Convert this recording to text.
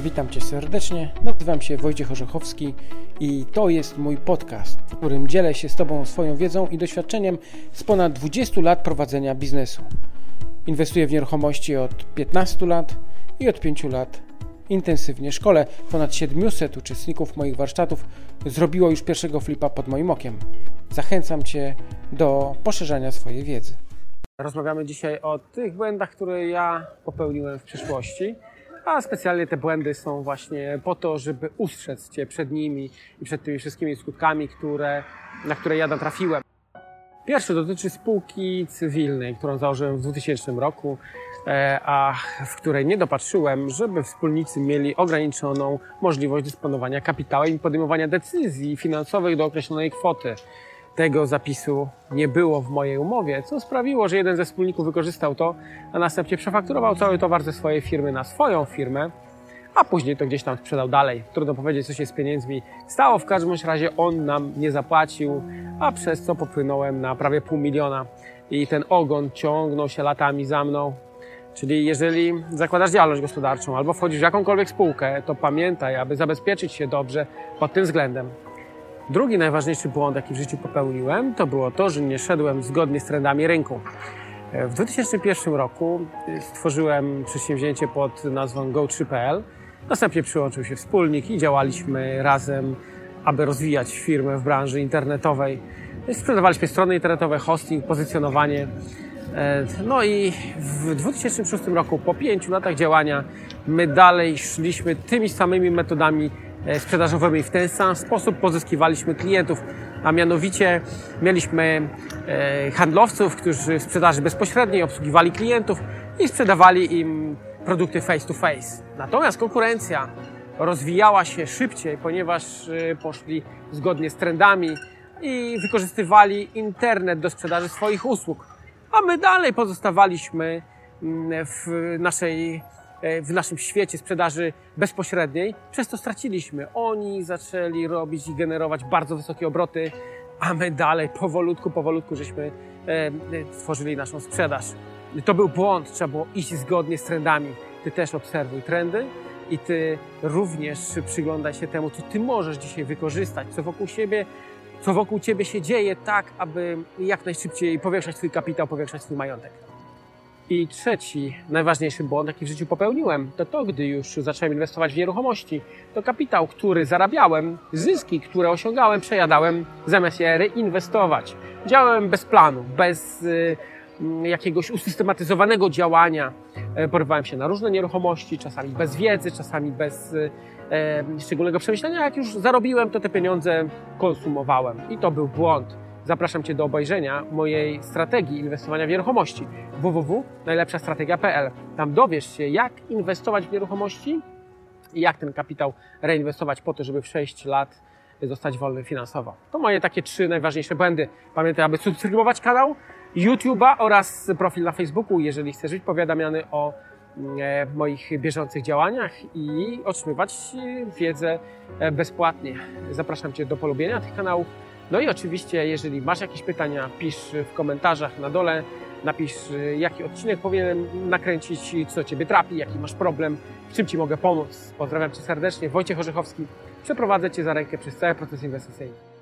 Witam Cię serdecznie. Nazywam się Wojciech Orzechowski i to jest mój podcast, w którym dzielę się z Tobą swoją wiedzą i doświadczeniem z ponad 20 lat prowadzenia biznesu. Inwestuję w nieruchomości od 15 lat i od 5 lat intensywnie szkole. Ponad 700 uczestników moich warsztatów zrobiło już pierwszego flipa pod moim okiem. Zachęcam Cię do poszerzania swojej wiedzy. Rozmawiamy dzisiaj o tych błędach, które ja popełniłem w przyszłości a specjalnie te błędy są właśnie po to, żeby ustrzec Cię przed nimi i przed tymi wszystkimi skutkami, które, na które ja natrafiłem. Pierwszy dotyczy spółki cywilnej, którą założyłem w 2000 roku, e, a w której nie dopatrzyłem, żeby wspólnicy mieli ograniczoną możliwość dysponowania kapitałem i podejmowania decyzji finansowych do określonej kwoty tego zapisu nie było w mojej umowie, co sprawiło, że jeden ze wspólników wykorzystał to, a następnie przefakturował cały towar ze swojej firmy na swoją firmę, a później to gdzieś tam sprzedał dalej. Trudno powiedzieć, co się z pieniędzmi stało. W każdym razie on nam nie zapłacił, a przez co popłynąłem na prawie pół miliona. I ten ogon ciągnął się latami za mną. Czyli jeżeli zakładasz działalność gospodarczą albo wchodzisz w jakąkolwiek spółkę, to pamiętaj, aby zabezpieczyć się dobrze pod tym względem, Drugi najważniejszy błąd, jaki w życiu popełniłem, to było to, że nie szedłem zgodnie z trendami rynku. W 2001 roku stworzyłem przedsięwzięcie pod nazwą go3.pl. Następnie przyłączył się wspólnik i działaliśmy razem, aby rozwijać firmę w branży internetowej. Sprzedawaliśmy strony internetowe, hosting, pozycjonowanie. No i w 2006 roku, po pięciu latach działania, my dalej szliśmy tymi samymi metodami E, sprzedażowymi. W ten sam sposób pozyskiwaliśmy klientów, a mianowicie mieliśmy e, handlowców, którzy w sprzedaży bezpośredniej obsługiwali klientów i sprzedawali im produkty face to face. Natomiast konkurencja rozwijała się szybciej, ponieważ e, poszli zgodnie z trendami i wykorzystywali internet do sprzedaży swoich usług. A my dalej pozostawaliśmy mm, w naszej E, w naszym świecie sprzedaży bezpośredniej. Przez to straciliśmy. Oni zaczęli robić i generować bardzo wysokie obroty, a my dalej powolutku, powolutku żeśmy e, e, tworzyli naszą sprzedaż. To był błąd, trzeba było iść zgodnie z trendami. Ty też obserwuj trendy i ty również przyglądaj się temu, co ty możesz dzisiaj wykorzystać, co wokół siebie, co wokół ciebie się dzieje, tak, aby jak najszybciej powiększać swój kapitał, powiększać swój majątek. I trzeci, najważniejszy błąd, jaki w życiu popełniłem, to to, gdy już zacząłem inwestować w nieruchomości, to kapitał, który zarabiałem, zyski, które osiągałem, przejadałem, zamiast je reinwestować. Działałem bez planu, bez y, jakiegoś usystematyzowanego działania. E, porywałem się na różne nieruchomości, czasami bez wiedzy, czasami bez y, e, szczególnego przemyślenia. Jak już zarobiłem, to te pieniądze konsumowałem. I to był błąd zapraszam Cię do obejrzenia mojej strategii inwestowania w nieruchomości www.najlepszastrategia.pl. Tam dowiesz się, jak inwestować w nieruchomości i jak ten kapitał reinwestować po to, żeby w 6 lat zostać wolnym finansowo. To moje takie trzy najważniejsze błędy. Pamiętaj, aby subskrybować kanał YouTube'a oraz profil na Facebooku, jeżeli chcesz być powiadamiany o e, moich bieżących działaniach i otrzymywać wiedzę e, bezpłatnie. Zapraszam Cię do polubienia tych kanałów no i oczywiście, jeżeli masz jakieś pytania, pisz w komentarzach na dole, napisz jaki odcinek powinienem nakręcić, co Ciebie trapi, jaki masz problem, w czym Ci mogę pomóc. Pozdrawiam Cię serdecznie, Wojciech Orzechowski. Przeprowadzę Cię za rękę przez cały proces inwestycyjny.